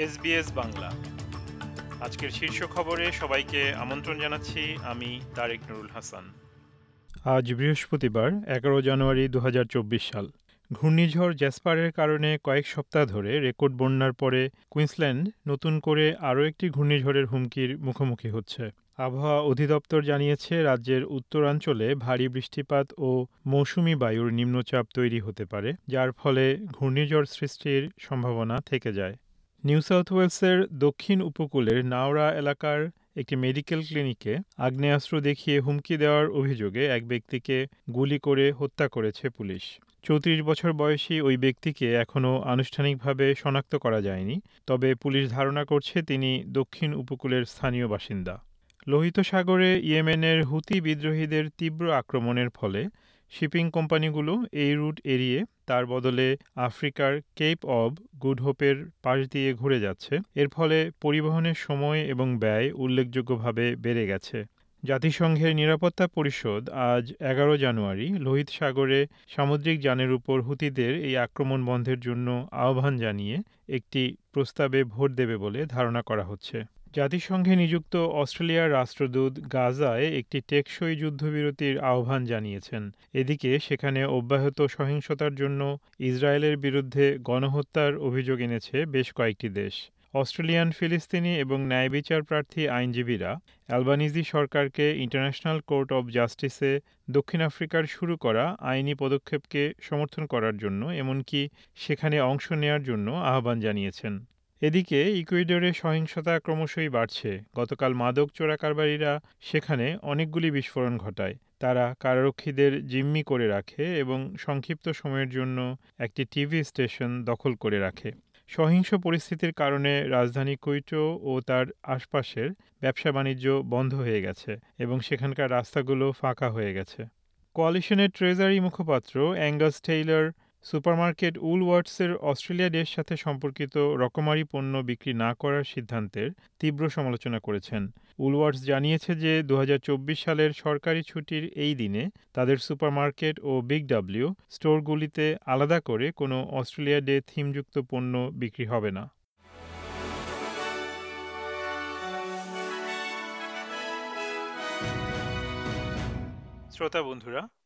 SBS Bangla. আজকের শীর্ষ খবরে সবাইকে আমন্ত্রণ জানাচ্ছি, আমি তারেক নুরুল হাসান। আজ বৃহস্পতিবার, এগারো জানুয়ারি দু হাজার চব্বিশ সাল। ঘূর্ণিঝড় জ্যাসপারের কারণে কয়েক সপ্তাহ ধরে রেকর্ড বন্যার পরে কুইন্সল্যান্ড নতুন করে আরও একটি ঘূর্ণিঝড়ের হুমকির মুখোমুখি হচ্ছে। আবহাওয়া অধিদপ্তর জানিয়েছে, রাজ্যের উত্তরাঞ্চলে ভারী বৃষ্টিপাত ও মৌসুমি বায়ুর নিম্নচাপ তৈরি হতে পারে, যার ফলে ঘূর্ণিঝড় সৃষ্টির সম্ভাবনা থেকে যায়। নিউ সাউথ ওয়েলসের দক্ষিণ উপকূলের নাওরা এলাকার একটি মেডিকেল ক্লিনিকে আগ্নেয়াস্ত্র দেখিয়ে হুমকি দেওয়ার অভিযোগে এক ব্যক্তিকে গুলি করে হত্যা করেছে পুলিশ। চৌত্রিশ বছর বয়সী ওই ব্যক্তিকে এখনও আনুষ্ঠানিকভাবে শনাক্ত করা যায়নি, তবে পুলিশ ধারণা করছে তিনি দক্ষিণ উপকূলের স্থানীয় বাসিন্দা। লোহিত সাগরে ইয়েমেনের হুতি বিদ্রোহীদের তীব্র আক্রমণের ফলে শিপিং কোম্পানিগুলো এই রুট এড়িয়ে তার বদলে আফ্রিকার কেপ অব গুড হোপের পাশ দিয়ে ঘুরে যাচ্ছে। এর ফলে পরিবহনের সময় এবং ব্যয় উল্লেখযোগ্যভাবে বেড়ে গেছে। জাতিসংঘের নিরাপত্তা পরিষদ আজ এগারো জানুয়ারি লোহিত সাগরে সামুদ্রিক যানের উপর হুতিদের এই আক্রমণ বন্ধের জন্য আহ্বান জানিয়ে একটি প্রস্তাবে ভোট দেবে বলে ধারণা করা হচ্ছে। জাতিসংঘে নিযুক্ত অস্ট্রেলিয়ার রাষ্ট্রদূত গাজায় একটি টেকসই যুদ্ধবিরতির আহ্বান জানিয়েছেন। এদিকে সেখানে অব্যাহত সহিংসতার জন্য ইসরায়েলের বিরুদ্ধে গণহত্যার অভিযোগ এনেছে বেশ কয়েকটি দেশ। অস্ট্রেলিয়ান, ফিলিস্তিনি এবং ন্যায় বিচার প্রার্থী আইনজীবীরা অ্যালবানিজি সরকারকে ইন্টারন্যাশনাল কোর্ট অব জাস্টিসে দক্ষিণ আফ্রিকার শুরু করা আইনি পদক্ষেপকে সমর্থন করার জন্য, এমনকি সেখানে অংশ নেয়ার জন্য আহ্বান জানিয়েছেন। এদিকে ইকুয়েডরে সহিংসতা ক্রমশই বাড়ছে। গতকাল মাদক চোরাকারবারীরা সেখানে অনেকগুলি বিস্ফোরণ ঘটায়। তারা কারারক্ষীদের জিম্মি করে রাখে এবং সংক্ষিপ্ত সময়ের জন্য একটি টিভি স্টেশন দখল করে রাখে। সহিংস পরিস্থিতির কারণে রাজধানী কুইটো ও তার আশপাশের ব্যবসা বাণিজ্য বন্ধ হয়ে গেছে এবং সেখানকার রাস্তাগুলো ফাঁকা হয়ে গেছে। কোয়ালিশনের ট্রেজারি মুখপাত্র অ্যাঙ্গাস টেইলর সুপারমার্কেট উলওয়ার্টসের অস্ট্রেলিয়া দেশ সাথে সম্পর্কিত রকমারি পণ্য বিক্রি না করার সিদ্ধান্তের তীব্র সমালোচনা করেছেন। উলওয়ার্টস জানিয়েছে যে দু হাজার চব্বিশ সালের সরকারি ছুটির এই দিনে তাদের সুপারমার্কেট ও বিগ ডাব্লিউ স্টোরগুলিতে আলাদা করে কোনো অস্ট্রেলিয়া ডে থিমযুক্ত পণ্য বিক্রি হবে না। শ্রোতা বন্ধুরা